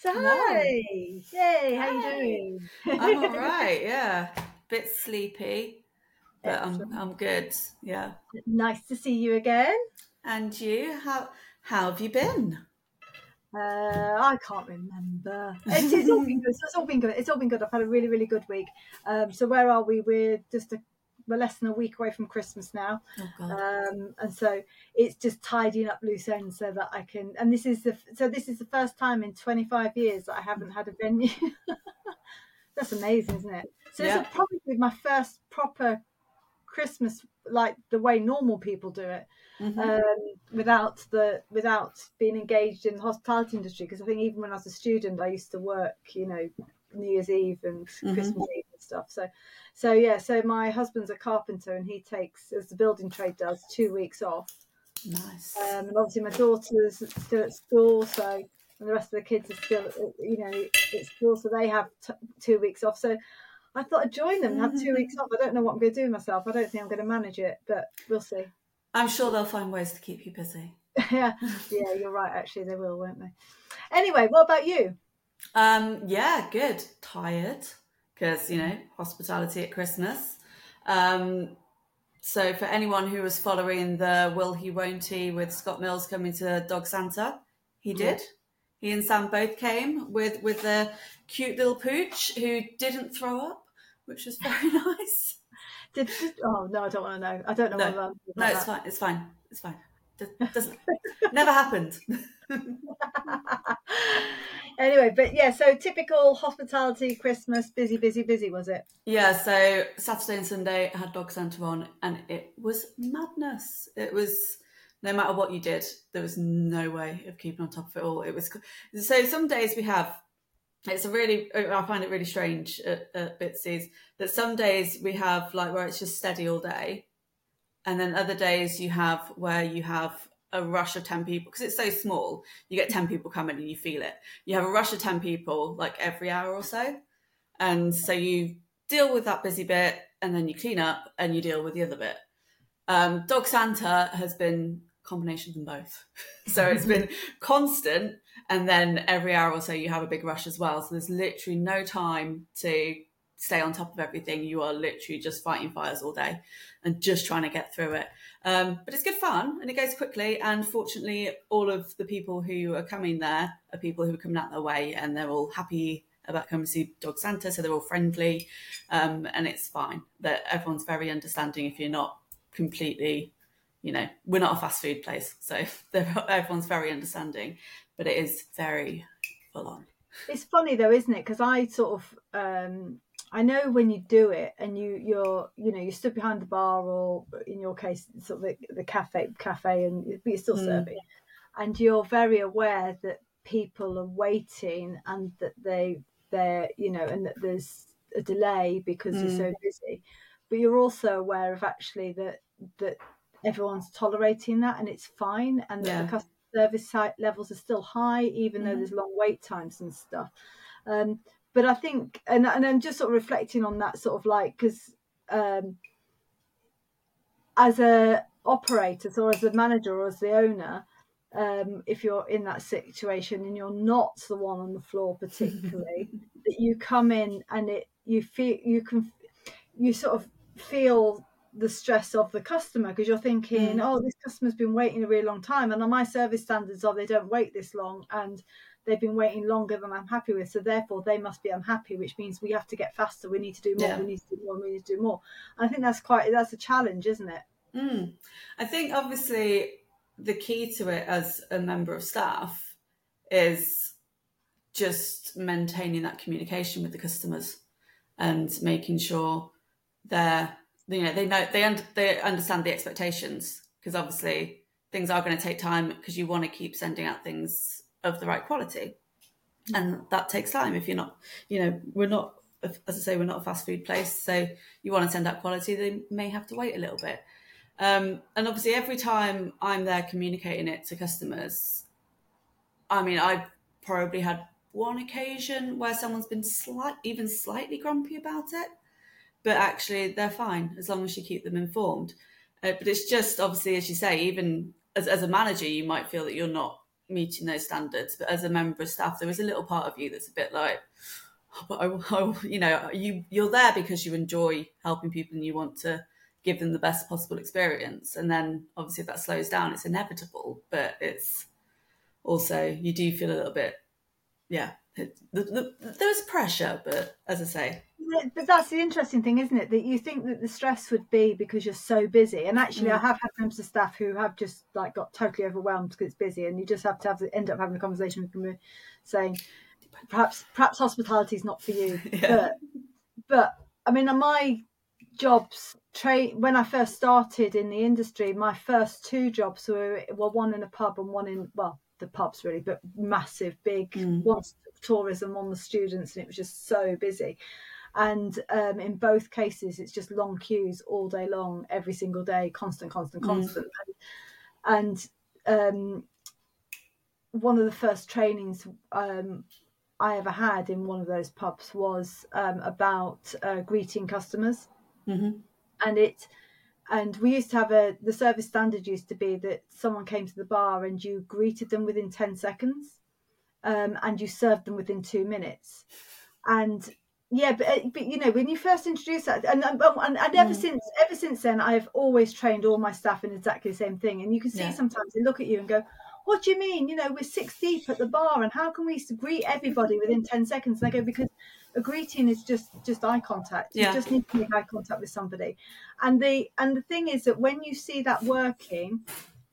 So hi, yay! How you doing? I'm all right. Yeah, bit sleepy, but I'm I'm good. Yeah. Nice to see you again. And you? How how have you been? Uh, I can't remember. It's, it's all been good. It's all been good. It's all been good. I've had a really, really good week. Um, so where are we? We're just a, we're less than a week away from Christmas now, Oh um, and so it's just tidying up loose ends so that I can. And this is the so this is the first time in 25 years that I haven't had a venue. That's amazing, isn't it? So Yeah. this will probably be my first proper Christmas, like the way normal people do it Mhm. um, without the without being engaged in the hospitality industry because I think even when I was a student I used to work you know New Year's Eve and Mhm. Christmas Eve and stuff so so yeah so my husband's a carpenter and he takes as the building trade does two weeks off nice. um, and obviously my daughter's still at school so and the rest of the kids are still you know at school so they have t- two weeks off so I thought I'd join them and have two weeks off I don't know what I'm going to do myself I don't think I'm going to manage it but we'll see I'm sure they'll find ways to keep you busy. yeah, yeah, you're right. Actually, they will, won't they? Anyway, what about you? Um, yeah, good. Tired because you know hospitality at Christmas. Um, so for anyone who was following the will he won't he with Scott Mills coming to Dog Santa, he did. He and Sam both came with with the cute little pooch who didn't throw up, which was very nice. Did, did oh no, I don't want to know. I don't know. No. No, it's fine. It's fine. It's fine. Doesn't never happened. anyway, but yeah, so typical hospitality Christmas, busy, busy, busy, was it? Yeah, so Saturday and Sunday I had Dog Santa on, and it was madness. It was no matter what you did, there was no way of keeping on top of it all. It was so some days we have. It's a really, I find it really strange at, at Bitsy's that some days we have like where it's just steady all day, and then other days you have where you have a rush of 10 people because it's so small you get 10 people coming and you feel it you have a rush of 10 people like every hour or so and so you deal with that busy bit and then you clean up and you deal with the other bit. Um, Dog Santa has been a combination of them both. so it's been constant and then every hour or so you have a big rush as well. So there's literally no time to stay on top of everything. You are literally just fighting fires all day and just trying to get through it. Um, but it's good fun and it goes quickly. And fortunately, all of the people who are coming there are people who are coming out their way and they're all happy about coming to see Dog Santa, so they're all friendly, um, and it's fine. That everyone's very understanding if you're not completely, you know, we're not a fast food place, so everyone's very understanding, but it is very full on. It's funny though, isn't it? Because I sort of, um, I know when you do it and you, you're, you know, you stood behind the bar or in your case, sort of the, the cafe, cafe, and but you're still Mm. serving, and you're very aware that people are waiting and that they, they're, you know, and that there's a delay because you're Mm. so busy, but you're also aware of actually that that everyone's tolerating that and it's fine, and that Yeah. the customer service site levels are still high, even though Mhm. there's long wait times and stuff. Um, but I think, and and I'm just sort of reflecting on that, sort of like because um, as a operator or as a manager or as the owner, um, if you're in that situation and you're not the one on the floor particularly, that you come in and it you feel you can you sort of feel the stress of the customer because you're thinking, Mm. oh, this customer's been waiting a really long time, and on my service standards are they don't wait this long, and they've been waiting longer than I'm happy with, so therefore they must be unhappy, which means we have to get faster. We need to do more. Yeah. We need to do more. We need to do more. And I think that's quite that's a challenge, isn't it? Mm. I think obviously the key to it as a member of staff is just maintaining that communication with the customers and making sure they're you know they know they under, they understand the expectations because obviously things are going to take time because you want to keep sending out things of the right quality. And that takes time if you're not you know we're not as I say we're not a fast food place so you want to send out quality they may have to wait a little bit. Um, and obviously, every time I'm there communicating it to customers, I mean, I've probably had one occasion where someone's been slight, even slightly grumpy about it, but actually they're fine as long as you keep them informed. Uh, but it's just obviously, as you say, even as, as a manager, you might feel that you're not meeting those standards. But as a member of staff, there is a little part of you that's a bit like, oh, but you know, you you're there because you enjoy helping people and you want to give them the best possible experience. And then obviously if that slows down, it's inevitable. But it's also you do feel a little bit, yeah. The, the, there's pressure, but as I say, but that's the interesting thing, isn't it? That you think that the stress would be because you're so busy, and actually, mm. I have had members of staff who have just like got totally overwhelmed because it's busy, and you just have to have end up having a conversation with them, saying, perhaps perhaps hospitality is not for you. yeah. But but I mean, my jobs train when I first started in the industry, my first two jobs were well, one in a pub and one in well, the pubs really, but massive, big mm. one tourism on the students, and it was just so busy and um, in both cases it's just long queues all day long every single day constant constant mm. constant mm. and, um, one of the first trainings um, I ever had in one of those pubs was um, about uh, greeting customers mm-hmm. and it and we used to have a the service standard used to be that someone came to the bar and you greeted them within 10 seconds um, and you served them within two minutes and yeah but, uh, but you know when you first introduced that and and, and ever mm. since ever since then i've always trained all my staff in exactly the same thing and you can see yeah. sometimes they look at you and go what do you mean you know we're six deep at the bar and how can we greet everybody within 10 seconds and i go because a greeting is just just eye contact yeah. you just need to make eye contact with somebody and the and the thing is that when you see that working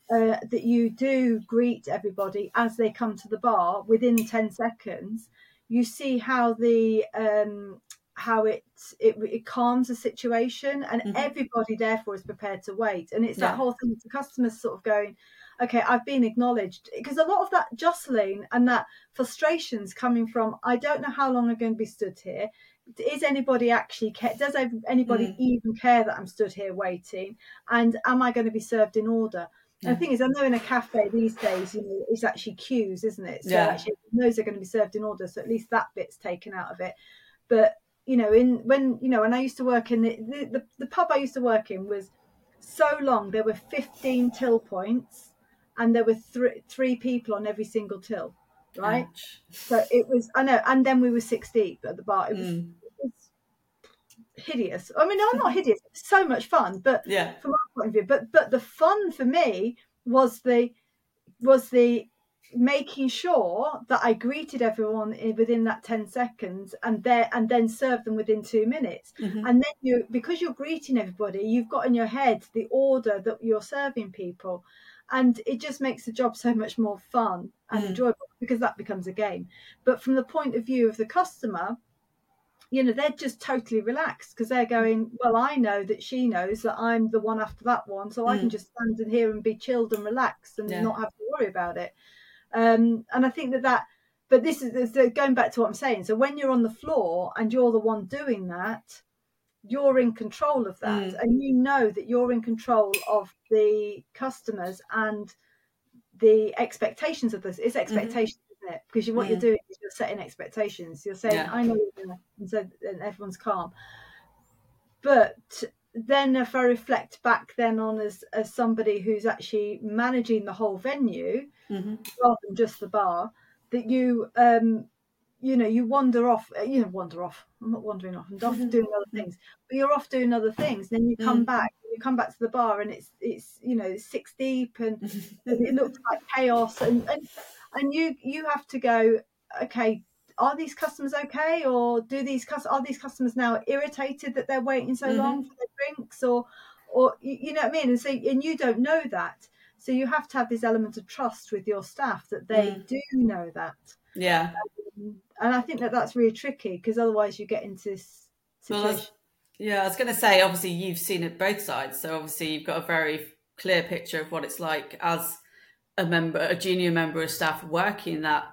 uh, that you do greet everybody as they come to the bar within 10 seconds you see how the um, how it, it it calms the situation, and mm-hmm. everybody therefore is prepared to wait. And it's yeah. that whole thing the customers sort of going, okay, I've been acknowledged because a lot of that jostling and that frustrations coming from I don't know how long I'm going to be stood here. Is anybody actually care? Does anybody mm. even care that I'm stood here waiting? And am I going to be served in order? Yeah. the thing is, I know in a cafe these days, you know, it's actually queues, isn't it? So yeah. actually, those are going to be served in order, so at least that bit's taken out of it. But you know, in when you know, when I used to work in the the, the, the pub I used to work in was so long. There were fifteen till points, and there were three three people on every single till, right? Ouch. So it was I know, and then we were six deep at the bar. It was, mm. Hideous. I mean, no, not hideous. So much fun, but yeah, from my point of view. But but the fun for me was the was the making sure that I greeted everyone within that 10 seconds and there and then served them within two minutes. Mm-hmm. And then you because you're greeting everybody, you've got in your head the order that you're serving people. And it just makes the job so much more fun and mm. enjoyable because that becomes a game. But from the point of view of the customer, you know they're just totally relaxed because they're going well i know that she knows that i'm the one after that one so mm. i can mm. just stand in here and be chilled and relaxed and yeah. not have to worry about it um, and i think that that but this is going back to what i'm saying so when you're on the floor and you're the one doing that you're in control of that mm. and you know that you're in control of the customers and the expectations of this it's mm-hmm. expectations it? Because you, what you're doing is you're setting expectations. You're saying, yeah. I know, and so and everyone's calm. But then if I reflect back then on as, as somebody who's actually managing the whole venue mm-hmm. rather than just the bar, that you um you know you wander off uh, you know wander off i'm not wandering off i'm off doing other things but you're off doing other things then you come mm. back you come back to the bar and it's it's you know six deep and it looks like chaos and, and and you you have to go okay are these customers okay? Or do these are these customers now irritated that they're waiting so mm-hmm. long for their drinks? Or or you know what i mean? And so and you don't know that. So you have to have this element of trust with your staff that they mm. do know that. Yeah. Um, and i think that that's really tricky because otherwise you get into this situation well, yeah i was going to say obviously you've seen it both sides. So obviously you've got a very clear picture of what it's like as a member, a junior member of staff working that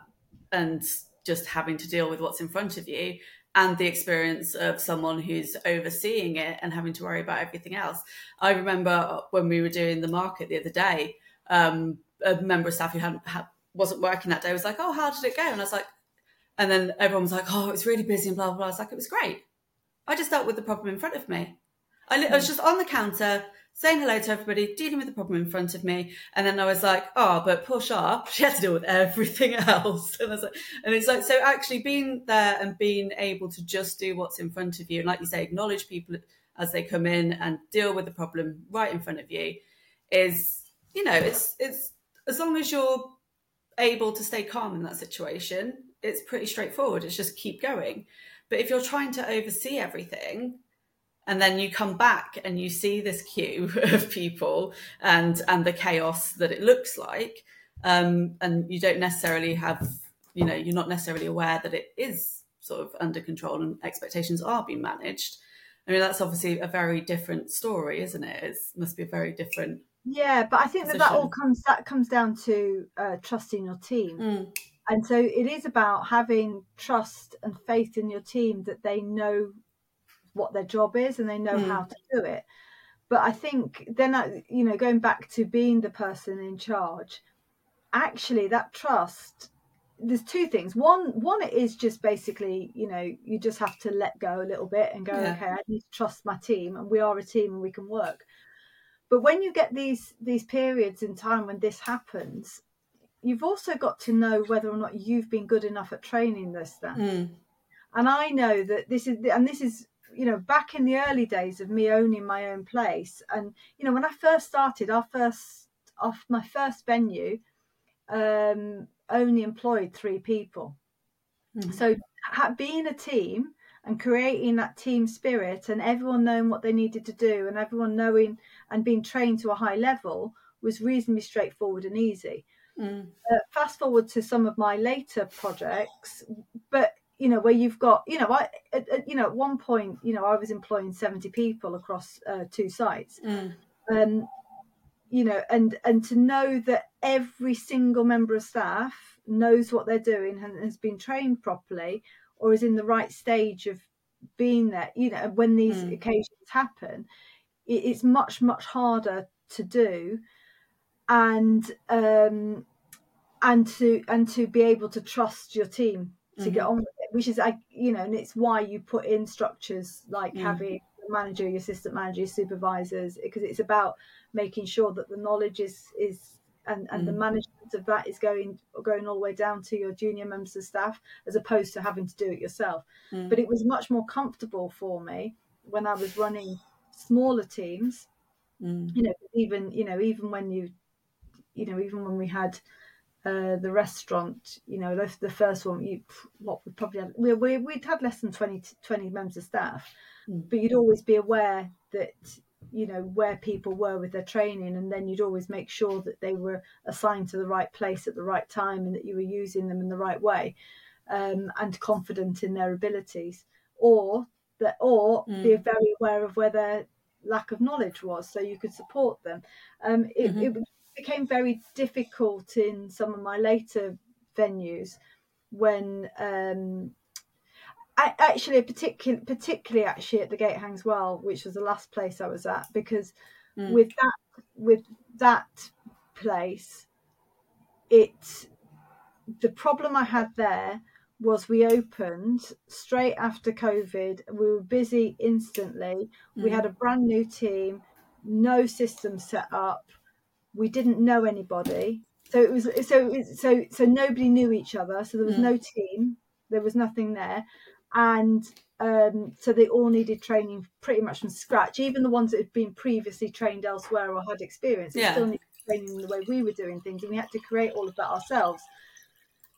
and just having to deal with what's in front of you and the experience of someone who's overseeing it and having to worry about everything else. I remember when we were doing the market the other day, um, a member of staff who hadn't had, wasn't working that day was like, "Oh, how did it go?" And I was like, and then everyone was like, "Oh, it was really busy and blah blah." blah. I was like, "It was great. I just dealt with the problem in front of me." I, li- I was just on the counter saying hello to everybody, dealing with the problem in front of me, and then I was like, "Oh, but poor Sharp, she had to deal with everything else." And, like, and it's like, so actually being there and being able to just do what's in front of you, and like you say, acknowledge people as they come in and deal with the problem right in front of you, is you know, it's it's as long as you're able to stay calm in that situation, it's pretty straightforward. It's just keep going. But if you're trying to oversee everything, and then you come back and you see this queue of people and and the chaos that it looks like. Um, and you don't necessarily have you know you're not necessarily aware that it is sort of under control and expectations are being managed. I mean that's obviously a very different story isn't it? It must be a very different yeah but i think that that all comes that comes down to uh, trusting your team. Mm. and so it is about having trust and faith in your team that they know what their job is and they know mm. how to do it. But I think then, I, you know, going back to being the person in charge, actually that trust there's two things one one it is just basically you know you just have to let go a little bit and go yeah. okay i need to trust my team and we are a team and we can work but when you get these these periods in time when this happens you've also got to know whether or not you've been good enough at training this staff mm. and i know that this is and this is you know, back in the early days of me owning my own place, and you know, when I first started, our first off my first venue, um, only employed three people. Mm-hmm. So being a team and creating that team spirit, and everyone knowing what they needed to do, and everyone knowing and being trained to a high level was reasonably straightforward and easy. Mm. Uh, fast forward to some of my later projects, you know where you've got you know I at, at, you know at one point you know I was employing seventy people across uh, two sites, mm. um, you know, and and to know that every single member of staff knows what they're doing and has been trained properly or is in the right stage of being there, you know, when these mm. occasions happen, it, it's much much harder to do, and um, and to and to be able to trust your team to mm-hmm. get on with it, which is, I, you know, and it's why you put in structures like mm. having a manager, your assistant manager, your supervisors, because it's about making sure that the knowledge is is and, and mm. the management of that is going going all the way down to your junior members of staff, as opposed to having to do it yourself. Mm. But it was much more comfortable for me when I was running smaller teams. Mm. You know, even you know, even when you, you know, even when we had uh, the restaurant, you know, the, the first one, you what we probably had, we, we would had less than 20, 20 members of staff, mm. but you'd always be aware that you know where people were with their training, and then you'd always make sure that they were assigned to the right place at the right time, and that you were using them in the right way, um, and confident in their abilities, or that, or mm. be very aware of where their lack of knowledge was, so you could support them. Um, it, mm-hmm. it became very difficult in some of my later venues when um, I, actually particular, particularly actually at the Gate Hangs Well, which was the last place I was at, because mm. with that with that place, it the problem I had there was we opened straight after COVID. We were busy instantly. Mm. We had a brand new team, no system set up we didn't know anybody. So it was so so so nobody knew each other. So there was mm. no team. There was nothing there. And um, so they all needed training pretty much from scratch. Even the ones that had been previously trained elsewhere or had experience yeah. still needed training the way we were doing things and we had to create all of that ourselves.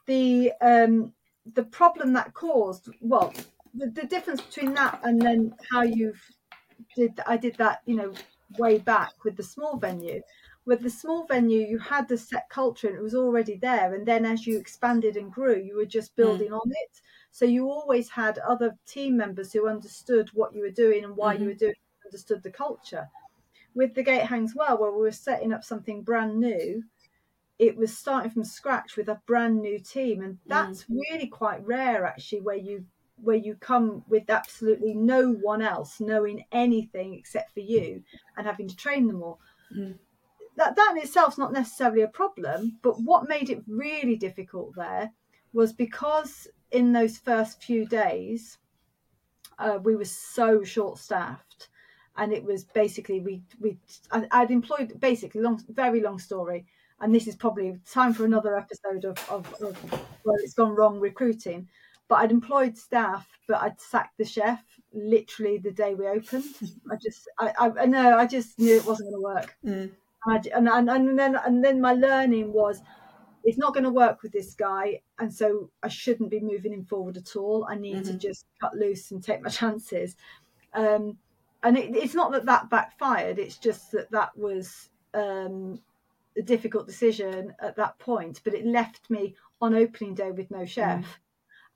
The um, the problem that caused well the, the difference between that and then how you've did I did that you know way back with the small venue with the small venue you had the set culture and it was already there and then as you expanded and grew you were just hmm. building mm. on it so you always had other team members who understood what you were doing and why mm-hmm. you were doing understood the culture with the Gate Hangs Well where we were setting up something brand new it was starting from scratch with a brand new team and hmm. that's mm. really quite rare actually where you where you come with absolutely no one else knowing anything except for you and having to train them all mm that that in itself is not necessarily a problem. But what made it really difficult there was because in those first few days uh, we were so short staffed and it was basically we we I, I'd employed basically long very long story, and this is probably time for another episode of, of, of where it's gone wrong recruiting. But I'd employed staff, but I'd sacked the chef literally the day we opened. I just I I, I know I just knew it wasn't going to work. Mm. And, I, and, and and then and then my learning was it's not going to work with this guy and so i shouldn't be moving him forward at all. I need to Mhm. just cut loose and take my chances. Um, and it, it's not that that backfired it's just that that was um, a difficult decision at that point but it left me on opening day with no chef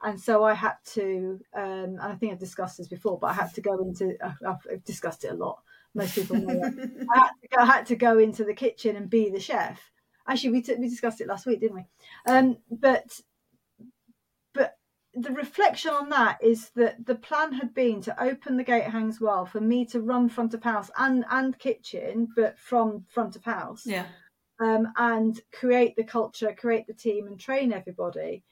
and so i had to um, and i think i've discussed this before but i had to go into i've, discussed it a lot most people know that I had, to go, I had to go into the kitchen and be the chef. Actually, we, t- we discussed it last week, didn't we? Um, but but the reflection on that is that the plan had been to open the gate hangs well for me to run front of house and and kitchen, but from front of house Yeah. um, and create the culture, create the team, and train everybody.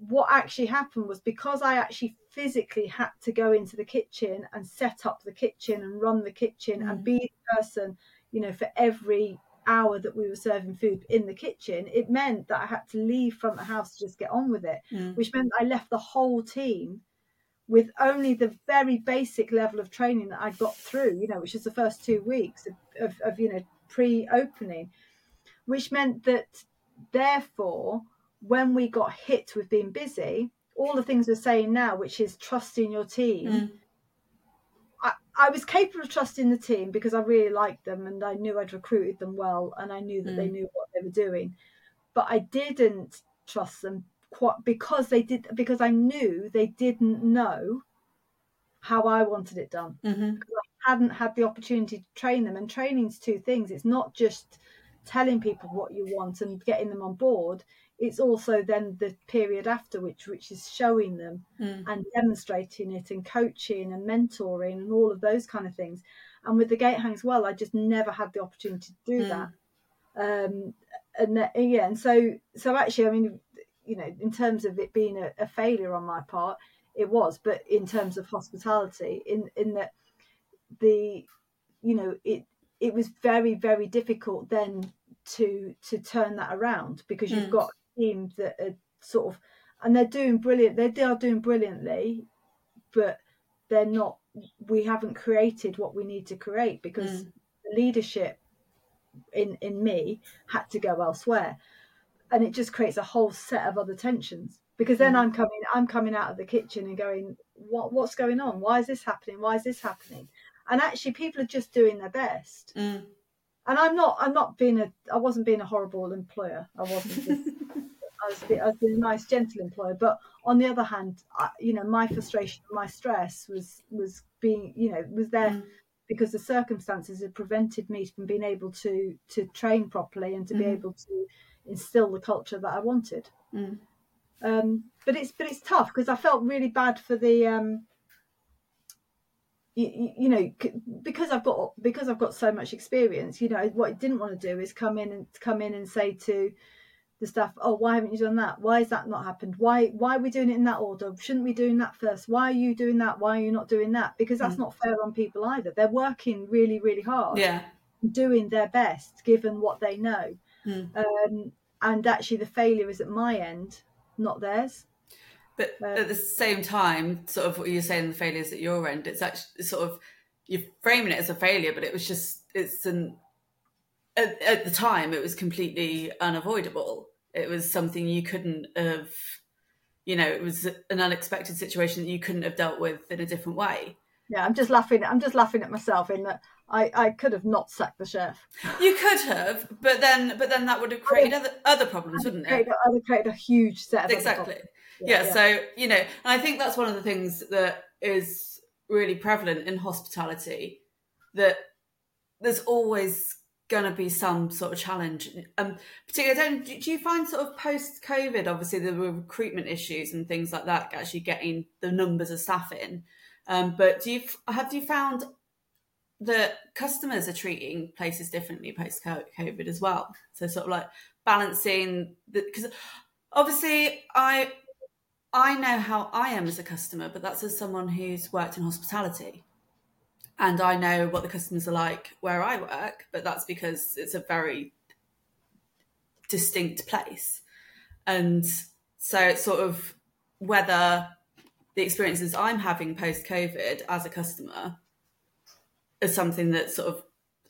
What actually happened was because I actually physically had to go into the kitchen and set up the kitchen and run the kitchen and Mm. be the person, you know, for every hour that we were serving food in the kitchen, it meant that I had to leave front of house to just get on with it, Mm. which meant I left the whole team with only the very basic level of training that I got through, you know, which is the first two weeks of, of, of you know, pre opening which meant that therefore when we got hit with being busy all the things we're saying now which is trusting your team Mm. I, I was capable of trusting the team because i really liked them and i knew i'd recruited them well and i knew that they Mm. knew what they were doing but i didn't trust them quite because they did because i knew they didn't know how i wanted it done Mhm. I hadn't had the opportunity to train them and training's two things it's not just telling people what you want and getting them on board it's also then the period after which which is showing them Mm. and demonstrating it and coaching and mentoring and all of those kind of things and with the gate hangs well i just never had the opportunity to do Mm. that um and that, yeah and so so actually i mean you know in terms of it being a, a failure on my part it was but in terms of hospitality in in that the you know it it was very very difficult then to to turn that around because you've Mm. got teams that are sort of and they're doing brilliant they are doing brilliantly but they're not we haven't created what we need to create because Mm. leadership in in me had to go elsewhere and it just creates a whole set of other tensions because then Mm. i'm coming i'm coming out of the kitchen and going what what's going on why is this happening why is this happening and actually people are just doing their best Mm. And i'm not i'm not being a i wasn't being a horrible employer i wasn't I was, be- I was being a nice, gentle employer. But on the other hand, I, you know, my frustration, my stress was was being, you know, was there Mm. because the circumstances had prevented me from being able to to train properly and to be Mhm. able to instill the culture that I wanted. Mm. Um, but it's but it's tough because I felt really bad for the. Um, you, you know because I've got because I've got so much experience you know what I didn't want to do is come in and come in and say to the staff oh why haven't you done that? Why has that not happened? Why why are we doing it in that order? Shouldn't we be doing that first? Why are you doing that? Why are you not doing that? Because that's Mm. not fair on people either. They're working really really hard Yeah. doing their best given what they know. Mm. um, and actually the failure is at my end not theirs But at the same time, sort of what you're saying, the failures at your end, it's actually sort of you're framing it as a failure, but it was just it's an at, at the time it was completely unavoidable. It was something you couldn't have, you know, it was an unexpected situation that you couldn't have dealt with in a different way. yeah i'm just laughing i'm just laughing at myself in that i i could have not sacked the chef You could have, but then but then that would have created other other problems, wouldn't it? created, I would create a huge set of exactly problems. yeah, so you know and i think that's one of the things that is really prevalent in hospitality that there's always going to be some sort of challenge. Um particularly don't, do you find sort of post covid obviously there were recruitment issues and things like that actually getting the numbers of staff in? Um but do you have you found that customers are treating places differently post covid as well? So sort of like balancing because obviously i I know how I am as a customer, but that's as someone who's worked in hospitality. and I know what the customers are like where I work, but that's because it's a very distinct place. And so it's sort of whether the experiences I'm having post COVID as a customer is something that's sort of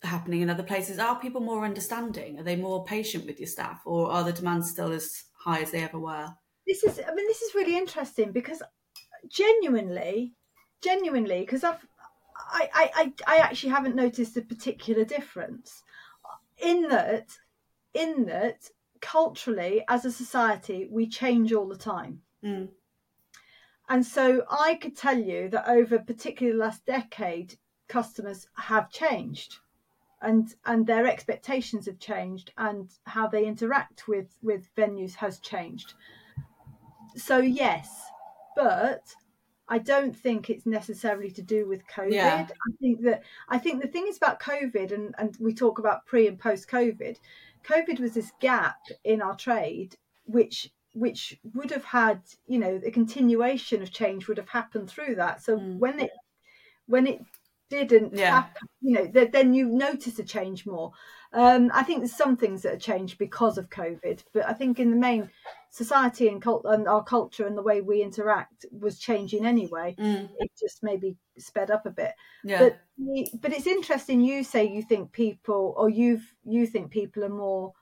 happening in other places. Are people more understanding? Are they more patient with your staff, or are the demands still as high as they ever were? This is, I mean, this is really interesting because genuinely, genuinely, because I've, I, I, I actually haven't noticed a particular difference in that, in that culturally as a society we change all the time. Mm. And so I could tell you that over particularly the last decade, customers have changed and and their expectations have changed and how they interact with with venues has changed so yes but i don't think it's necessarily to do with covid Yeah. i think that i think the thing is about covid and and we talk about pre and post covid covid was this gap in our trade which which would have had you know the continuation of change would have happened through that so Mm. when it when it didn't Yeah. happen you know th- then you notice a change more um i think there's some things that have changed because of covid but i think in the main society and, cult- and our culture and the way we interact was changing anyway Mm. it just maybe sped up a bit Yeah. but but it's interesting you say you think people or you've you think people are more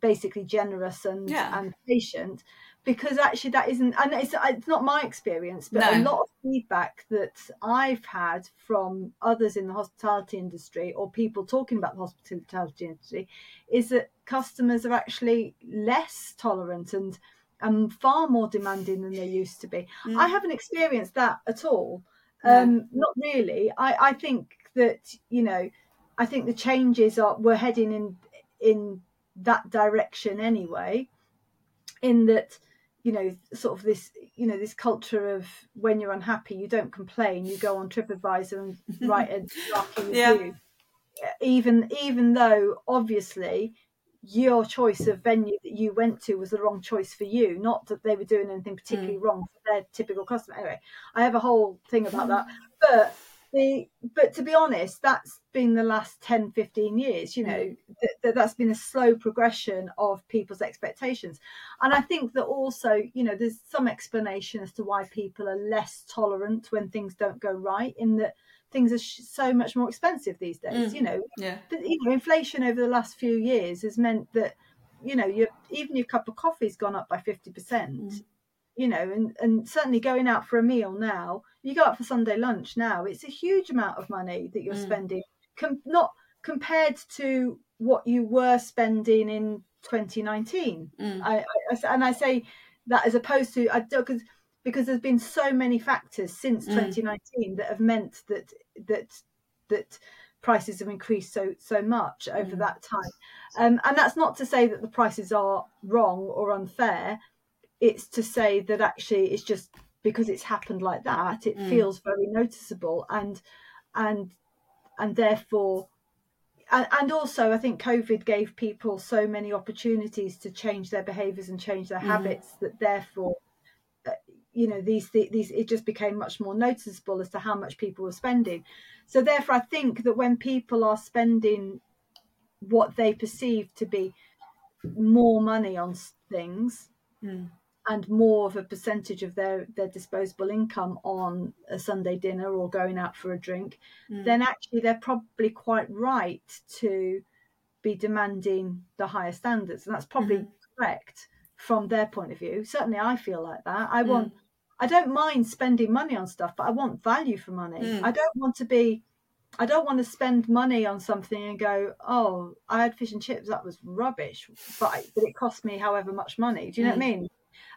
basically generous and Yeah. and patient because actually that isn't and it's, it's not my experience but a lot of feedback that i've had from others in the hospitality industry or people talking about the hospitality industry is that customers are actually less tolerant and and far more demanding than they used to be Mm. I haven't experienced that at all. No. Um, Not really. I, I think that you know, I think the changes are we're heading in in that direction anyway. In that, you know, sort of this you know this culture of when you're unhappy, you don't complain. You go on TripAdvisor and write a Yeah. review. Even even though obviously your choice of venue that you went to was the wrong choice for you, not that they were doing anything particularly hmm. wrong for their typical customer. Anyway, I have a whole thing about that. Hmm. But the but to be honest, that's been the last 10, 15 years, you know, that, that that's been a slow progression of people's expectations. And I think that also, you know, there's some explanation as to why people are less tolerant when things don't go right, in that things are sh- so much more expensive these days, Mm. you know, Yeah. but, you know, inflation over the last few years has meant that you know, your even your cup of coffee's gone up by fifty percent. Mm. You know, and and certainly going out for a meal now, you go out for Sunday lunch now, it's a huge amount of money that you're Mm. spending, com- not compared to what you were spending in 2019. Mm. I, I- and I say that as opposed to I don't because because there's been so many factors since Mm. 2019 that have meant that that that prices have increased so so much over Mm. that time um, and that's not to say that the prices are wrong or unfair it's to say that actually it's just because it's happened like that it Mm. feels very noticeable and and and therefore and, and also i think covid gave people so many opportunities to change their behaviors and change their Mhm. habits that therefore uh, you know these these it just became much more noticeable as to how much people were spending so therefore i think that when people are spending what they perceive to be more money on things Mm. And more of a percentage of their their disposable income on a sunday dinner or going out for a drink Mm. then actually they're probably quite right to be demanding the higher standards and that's probably Mhm. correct from their point of view certainly i feel like that i Mm. want i don't mind spending money on stuff but i want value for money Mm. i don't want to be i don't want to spend money on something and go oh i had fish and chips that was rubbish but, but it cost me however much money do you know what i mean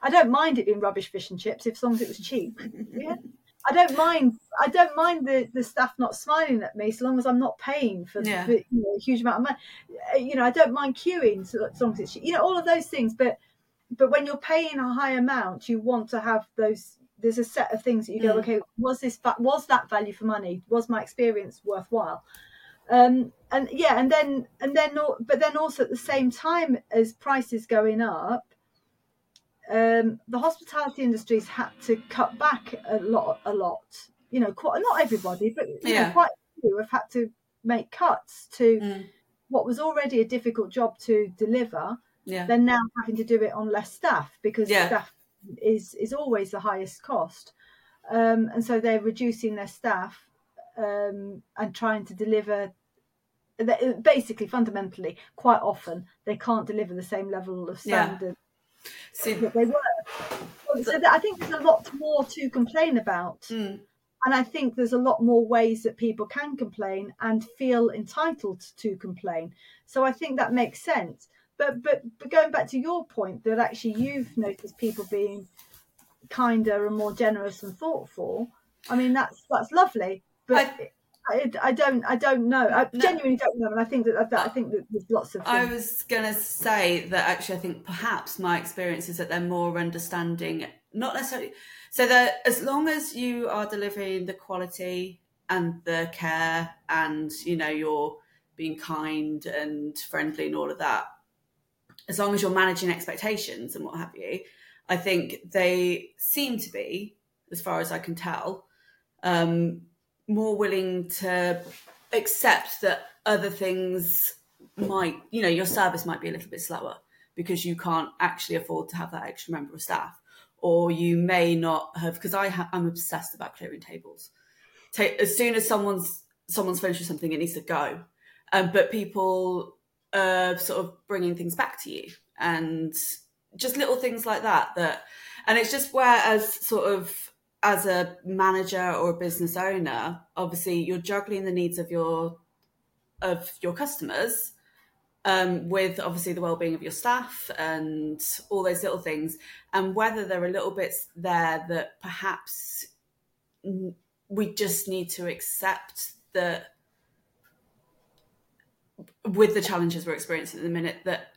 i don't mind it being rubbish fish and chips if as long as it was cheap yeah I don't mind. I don't mind the, the staff not smiling at me so long as I'm not paying for, Yeah. for, you know, a huge amount of money. Uh, You know, I don't mind queuing so, as long as it's you know all of those things. But but when you're paying a high amount, you want to have those. There's a set of things that you go, Mm. okay, was this was that value for money? Was my experience worthwhile? Um, and yeah, and then and then but then also at the same time as prices going up, um, the hospitality industry's had to cut back a lot, a lot. You know, quite not everybody, but Yeah. know, quite few have had to make cuts to Mm. what was already a difficult job to deliver. Yeah. They're now having to do it on less staff because Yeah. staff is is always the highest cost, um, and so they're reducing their staff um, and trying to deliver. Basically, fundamentally, quite often they can't deliver the same level of standard See, that they were. So that, I think there's a lot more to complain about, mm, and I think there's a lot more ways that people can complain and feel entitled to complain. So I think that makes sense. But but but going back to your point that actually you've noticed people being kinder and more generous and thoughtful. I mean that's that's lovely, but. I, I don't. I don't know. I No. genuinely don't know, and I think that, that I think that there's lots of. I was gonna say that actually, I think perhaps my experience is that they're more understanding, not necessarily. So that as long as you are delivering the quality and the care, and you know you're being kind and friendly and all of that, as long as you're managing expectations and what have you, I think they seem to be, as far as I can tell, um, more willing to accept that other things might, you know, your service might be a little bit slower because you can't actually afford to have that extra member of staff, or you may not have. Because I ha- I'm obsessed about clearing tables. Ta- as soon as someone's someone's finished with something, it needs to go. Um, but people uh, sort of bringing things back to you and just little things like that. That and it's just whereas sort of as a manager or a business owner, obviously you're juggling the needs of your of your customers um, with obviously the well-being of your staff and all those little things. And whether there are little bits there that perhaps we just need to accept that with the challenges we're experiencing at the minute that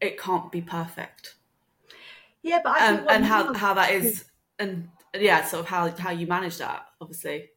it can't be perfect. Yeah, but I um, think what and how how that is and yeah sort of how how you manage that obviously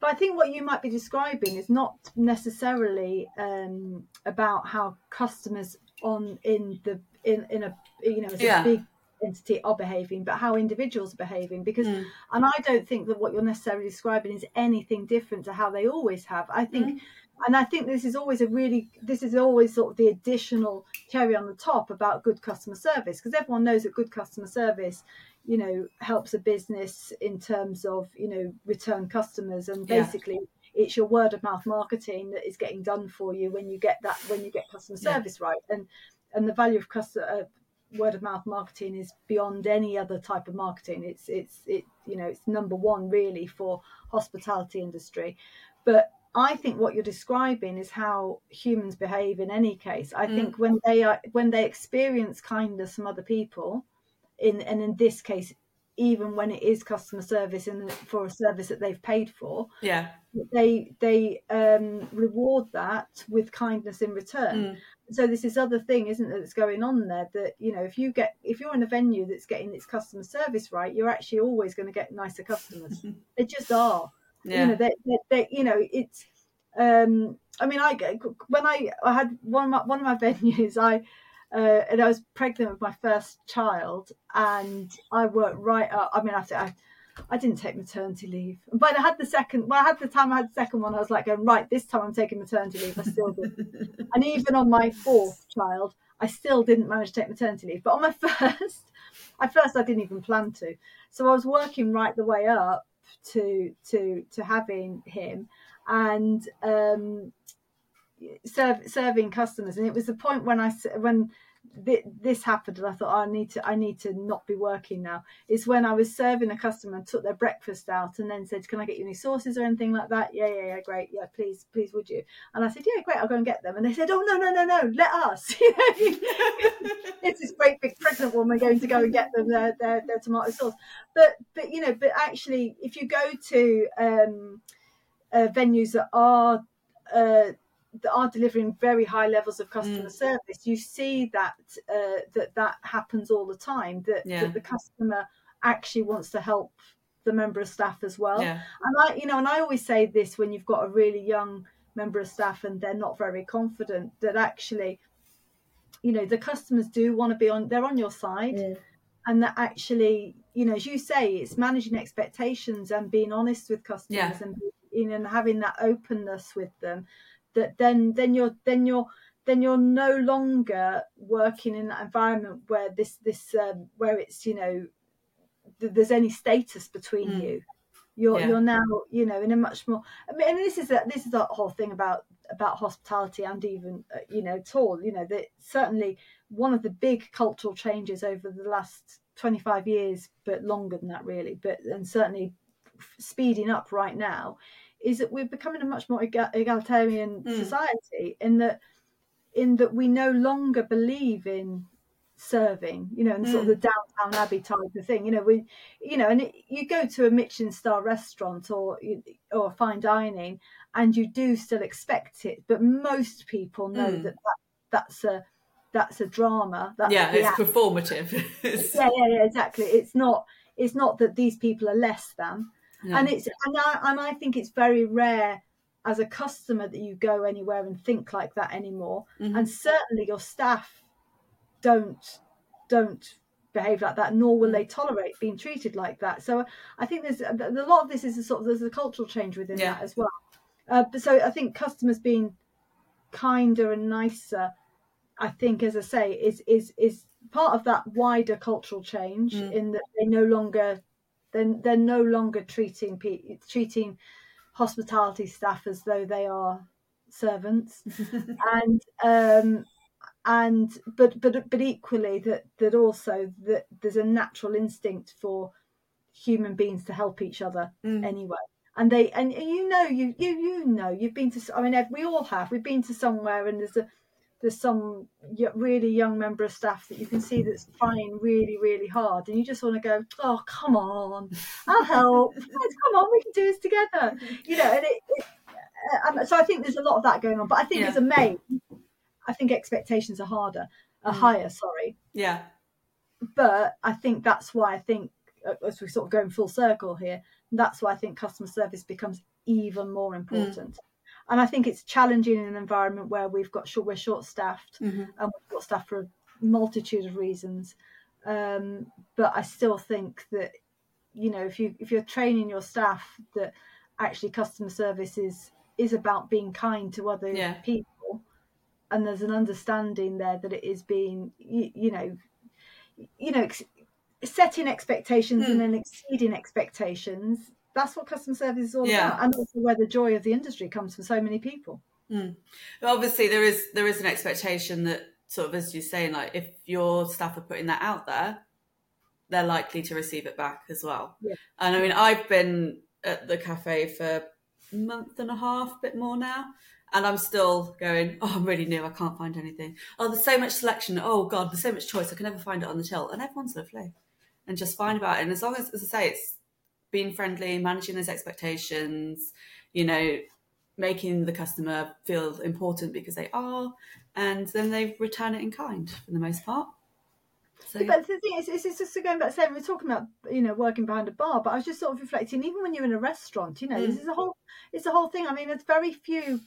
But I think what you might be describing is not necessarily um, about how customers on in the in in a you know as a big entity are behaving, but how individuals are behaving. Because Mm. and I don't think that what you're necessarily describing is anything different to how they always have. I think. And I think this is always a really, this is always sort of the additional cherry on the top about good customer service because everyone knows that good customer service you know helps a business in terms of you know return customers and Yeah. basically it's your word of mouth marketing that is getting done for you when you get that when you get customer Yeah. service right and and the value of customer uh, word of mouth marketing is beyond any other type of marketing it's it's it you know it's number one really for hospitality industry but I think what you're describing is how humans behave in any case. I Mm. think when they are when they experience kindness from other people, in and in this case, even when it is customer service and for a service that they've paid for, yeah they they um, reward that with kindness in return. Mm. So this is other thing, isn't it, that's going on there? That you know, if you get if you're in a venue that's getting its customer service right, you're actually always going to get nicer customers. they just are yeah you know they, they, they you know it's um i mean i when i i had one of my, one of my venues i uh, and i was pregnant with my first child and i worked right up i mean after i I didn't take maternity leave, but I had the second. Well, I had the time I had the second one. I was like, going, right, this time I'm taking maternity leave. I still did, and even on my fourth child, I still didn't manage to take maternity leave. But on my first, at first I didn't even plan to. So I was working right the way up to to to having him and um serve, serving customers and it was the point when i when thi- this happened and i thought oh, i need to i need to not be working now. Is when i was serving a customer and took their breakfast out and then said can i get you any sauces or anything like that? Yeah yeah yeah great. Yeah please please would you? And i said yeah great i'll go and get them. And they said oh no no no no let us. It's this great big pregnant woman going to go and get them their, their, their tomato sauce. But but you know, but actually, if you go to um, uh, venues that are uh, that are delivering very high levels of customer Mm. service, you see that uh, that that happens all the time. That, Yeah. that the customer actually wants to help the member of staff as well. yeah And I, you know, and I always say this when you've got a really young member of staff and they're not very confident that actually, you know, the customers do want to be on, they're on your side. Yeah. And that actually, you know, as you say, it's managing expectations and being honest with customers Yeah. and in and having that openness with them that then then you're then you're then you're no longer working in that environment where this this um, where it's you know th- there's any status between mm. you you're yeah. you're now you know in a much more i mean and this is a, this is the whole thing about about hospitality and even uh, you know at all you know that certainly one of the big cultural changes over the last 25 years but longer than that really but and certainly speeding up right now is that we're becoming a much more egalitarian mm. society in that in that we no longer believe in serving, you know, and mm. sort of the mm. Downton Abbey type of thing. You know, we, you know, and it, you go to a Michelin star restaurant or or fine dining, and you do still expect it, but most people know mm. that, that that's a that's a drama. That's yeah, it's act. performative. yeah, yeah, yeah, exactly. It's not. It's not that these people are less than, no. and it's and I and I think it's very rare as a customer that you go anywhere and think like that anymore. Mm-hmm. And certainly your staff don't don't behave like that, nor will they tolerate being treated like that. So I think there's a lot of this is a sort of there's a cultural change within yeah. that as well. Uh, so I think customers being kinder and nicer, I think, as I say, is is is part of that wider cultural change mm. in that they no longer then they're, they're no longer treating treating hospitality staff as though they are servants. And um and but but but equally that that also that there's a natural instinct for human beings to help each other mm. anyway. And they and you know you you you know you've been to i mean we all have. We've been to somewhere and there's a there's some really young member of staff that you can see that's trying really really hard and you just want to go oh come on i'll help Let's come on we can do this together you know and it, it uh, so i think there's a lot of that going on but i think yeah. as a mate I think expectations are harder, are mm. higher. Sorry. Yeah. But I think that's why I think uh, as we sort of going full circle here, that's why I think customer service becomes even more mm. important. Mm. And I think it's challenging in an environment where we've got short, we're short staffed mm-hmm. and we've got staff for a multitude of reasons. Um, but I still think that you know if you if you're training your staff that actually customer service is is about being kind to other yeah. people and there's an understanding there that it is being you, you know you know ex- setting expectations mm. and hmm. then exceeding expectations that's what customer service is all yeah. about and also where the joy of the industry comes for so many people mm. obviously there is there is an expectation that sort of as you're saying like if your staff are putting that out there they're likely to receive it back as well yeah. and i mean i've been at the cafe for a month and a half bit more now and I'm still going, oh, I'm really new. I can't find anything. Oh, there's so much selection. Oh, God, there's so much choice. I can never find it on the till. And everyone's lovely and just fine about it. And as long as, as I say, it's being friendly, managing those expectations, you know, making the customer feel important because they are, and then they return it in kind for the most part. So, but the thing is, it's, just going back to saying we're talking about you know working behind a bar, but I was just sort of reflecting. Even when you're in a restaurant, you know, mm. this is a whole it's a whole thing. I mean, there's very few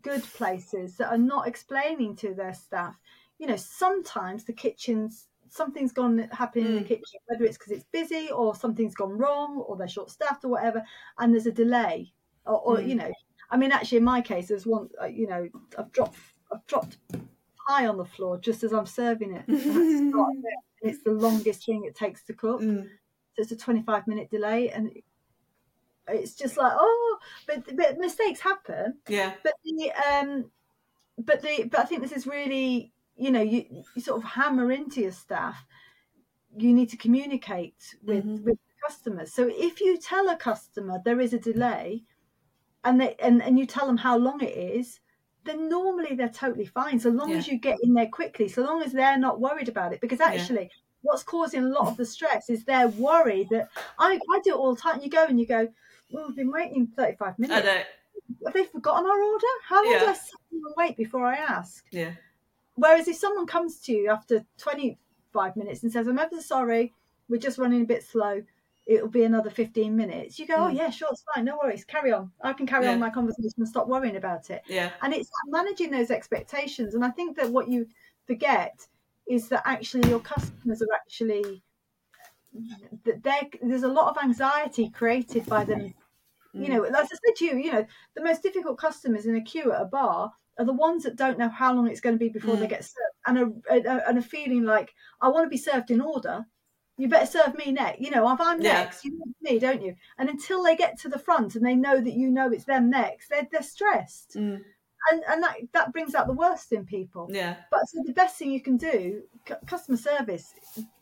good places that are not explaining to their staff. You know, sometimes the kitchens something's gone happening mm. in the mm. kitchen, whether it's because it's busy or something's gone wrong or they're short staffed or whatever, and there's a delay. Or, or mm. you know, I mean, actually, in my case, there's one. Uh, you know, I've dropped I've dropped pie on the floor just as I'm serving it. it's the longest thing it takes to cook. Mm. So it's a 25 minute delay, and it's just like oh but but mistakes happen yeah but the um but the but i think this is really you know you, you sort of hammer into your staff you need to communicate with mm-hmm. with customers so if you tell a customer there is a delay and they and, and you tell them how long it is then normally they're totally fine so long yeah. as you get in there quickly so long as they're not worried about it because actually yeah. what's causing a lot of the stress is their worry that I, I do it all the time you go and you go well, I've been waiting 35 minutes. Have they forgotten our order? How long yeah. do I sit and wait before I ask? Yeah. Whereas if someone comes to you after 25 minutes and says, I'm ever sorry, we're just running a bit slow, it'll be another 15 minutes. You go, oh, mm. yeah, sure, it's fine, no worries, carry on. I can carry yeah. on my conversation and stop worrying about it. Yeah. And it's managing those expectations. And I think that what you forget is that actually your customers are actually, that there's a lot of anxiety created by them You know, as I said to you, you know, the most difficult customers in a queue at a bar are the ones that don't know how long it's going to be before they Mm. get served, and a, a and a feeling like I want to be served in order. You better serve me next. You know, if I'm Yeah. next, you want me, don't you? And until they get to the front and they know that you know it's them next, they're they're stressed, Mm. and and that that brings out the worst in people. Yeah. But so the best thing you can do, cu- customer service,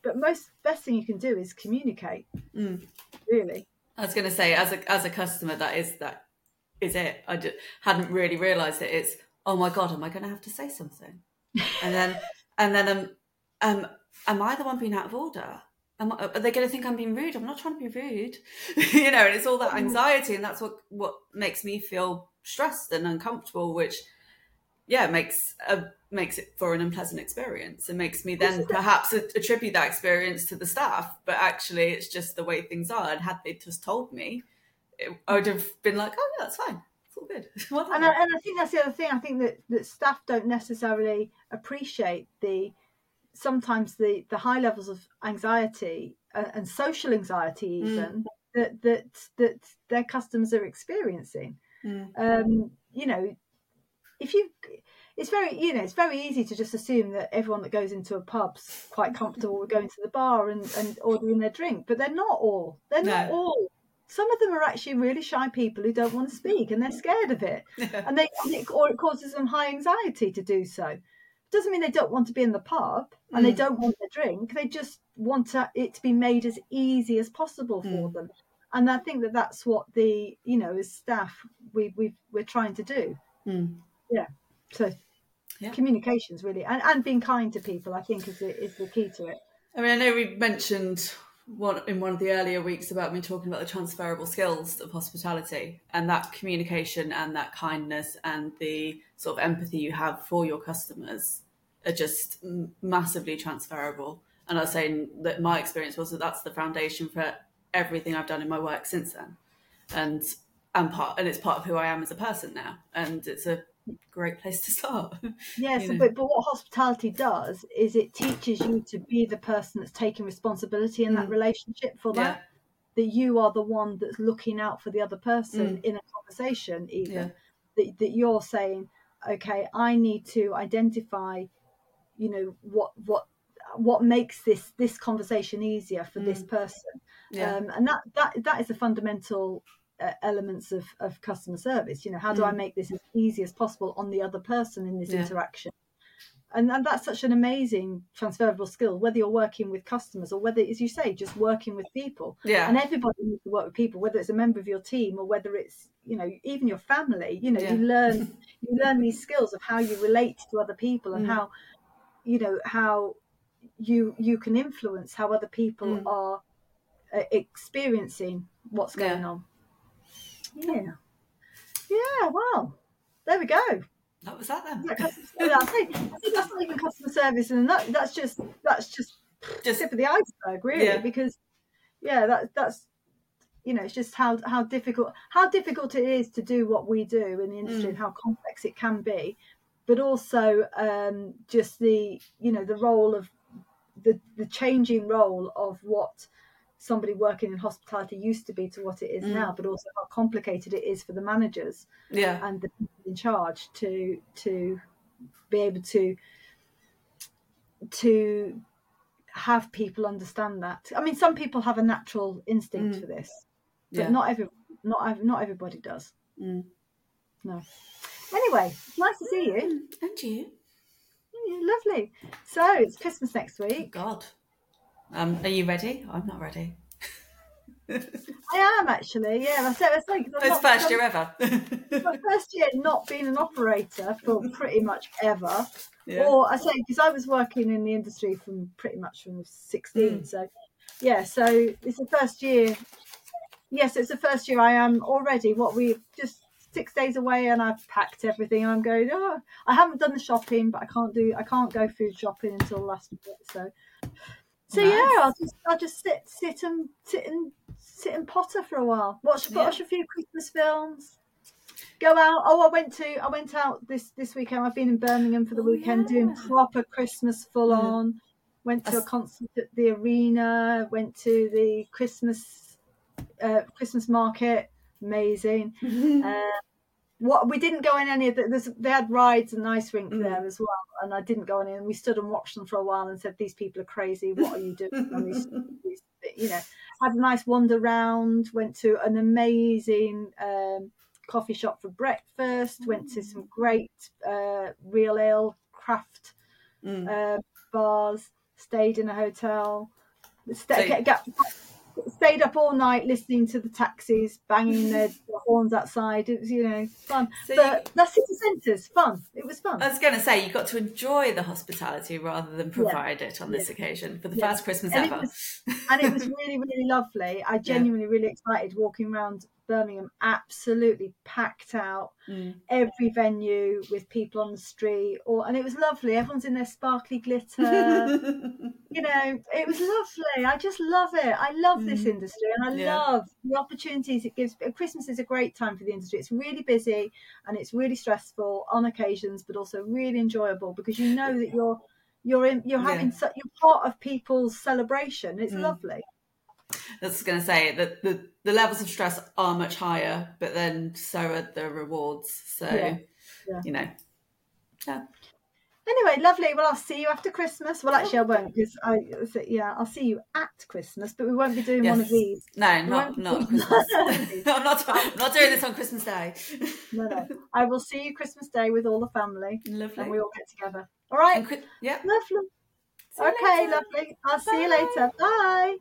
but most best thing you can do is communicate. Mm. Really, I was going to say, as a as a customer, that is that is it. I just hadn't really realised that it's. Oh my god, am I going to have to say something? And then and then um um am I the one being out of order? Am I, are they going to think I'm being rude? I'm not trying to be rude, you know. And it's all that anxiety, and that's what what makes me feel stressed and uncomfortable, which yeah makes a makes it for an unpleasant experience and makes me then perhaps attribute that experience to the staff but actually it's just the way things are and had they just told me it, i would have been like oh yeah that's fine good Well and I, and I think that's the other thing. I think that that staff don't necessarily appreciate the sometimes the the high levels of anxiety and, and social anxiety Mm. even that that that their customers are experiencing. Mm. um, you know, if you, it's very, you know, it's very easy to just assume that everyone that goes into a pub's quite comfortable with going to the bar and, and ordering their drink, but they're not all. They're not all. Some of them are actually really shy people who don't want to speak and they're scared of it, and they, or it causes them high anxiety to do so. Doesn't mean they don't want to be in the pub and they Mm. don't want to drink. They just want to, it to be made as easy as possible for Mm. them and I think that that's what the you know as staff we we we're trying to do. Mm. So Yeah. communications really and, and being kind to people I think is the, is the key to it. I mean, I know we mentioned one in one of the earlier weeks about me talking about the transferable skills of hospitality and that communication and that kindness and the sort of empathy you have for your customers are just massively transferable. And I was saying that my experience was that that's the foundation for everything I've done in my work since then, and and part and it's part of who I am as a person now, and it's a great place to start. Yes, You know. but but what hospitality does is it teaches you to be the person that's taking responsibility in that Mm. relationship for yeah, that. That you are the one that's looking out for the other person in a conversation, even Mm. yeah, that, that you're saying, okay, I need to identify, you know, what what what makes this this conversation easier for this person, yeah, um, and that that that is a fundamental uh, elements of of customer service. You know, how do I Mm. make this as easy as possible on the other person in this Yeah. interaction? And, and that's such an amazing transferable skill, whether you're working with customers or whether, as you say, just working with people yeah, and everybody needs to work with people whether it's a member of your team or whether it's you know even your family you know Yeah. you learn you learn these skills of how you relate to other people and Mm. how you know how you you can influence how other people Mm. are uh, experiencing what's Yeah. going on yeah yeah well there we go that was that then. That I think, I think that's not even customer service and that, that's just that's just Just tip of the iceberg really Yeah. because yeah that that's you know it's just how how difficult how difficult it is to do what we do in the industry Mm. and how complex it can be but also um just the you know the role of the the changing role of what somebody working in hospitality used to be to what it is Mm. now but also how complicated it is for the managers yeah, and the people in charge to to be able to to have people understand that. I mean, some people have a natural instinct Mm. for this, but yeah. not every not not everybody does. Mm. No. Anyway, nice to see you. And you? Yeah, lovely. So it's Christmas next Oh, week. God. Um, are you ready? I'm not ready. I am actually. Yeah, I said it's like It's not- first year ever. It's my first year not being an operator for pretty much ever. yeah. Or I say because I was working in the industry from pretty much from sixteen. Mm. So yeah, so it's the first year. Yes, it's the first year I am already. What we just six days away, and I've packed everything. And I'm going. Oh, I haven't done the shopping, but I can't do. I can't go food shopping until last minute. So. So Nice. yeah, I'll just I'll just sit sit and sit and sit and potter for a while. Watch Yeah. watch a few Christmas films. Go out. Oh, I went to I went out this this weekend. I've been in Birmingham for the Oh, weekend doing proper Christmas full Mm. on. Went to a concert at the arena. Went to the Christmas uh, Christmas market. amazing. uh, what we didn't go in any of the there's, they had rides and ice rink Mm. there as well and i didn't go in and we stood and watched them for a while and said these people are crazy what are you doing on these, these you know had a nice wander round went to an amazing um, coffee shop for breakfast went to some great uh, real ale craft Mm. uh, bars stayed in a hotel sta- So- get- get- stayed up all night listening to the taxis banging their horns outside. It was you know fun. So but the city centres. Fun. It was fun. I was going to say you got to enjoy the hospitality rather than provide it on this occasion for the Yeah. first Christmas And it ever. was- and it was really really lovely. I genuinely really excited walking around birmingham absolutely packed out Mm. every venue with people on the street or and it was lovely everyone's in their sparkly glitter you know it was lovely i just love it i love this Mm. industry and i Yeah. love the opportunities it gives christmas is a great time for the industry it's really busy and it's really stressful on occasions but also really enjoyable because you know that you're you're in you're having Yeah. such you're part of people's celebration it's Mm. lovely I was going to say that the, the levels of stress are much higher, but then so are the rewards. So, Yeah. Yeah. you know, yeah. anyway lovely well i'll see you after christmas well actually i won't because i yeah i'll see you at christmas but we won't be doing one of these no, not not Christmas. I'm not I'm not doing this on Christmas Day. no no i will see you christmas day with all the family Lovely. and we all get together all right And yeah. lovely okay later. lovely i'll see you later bye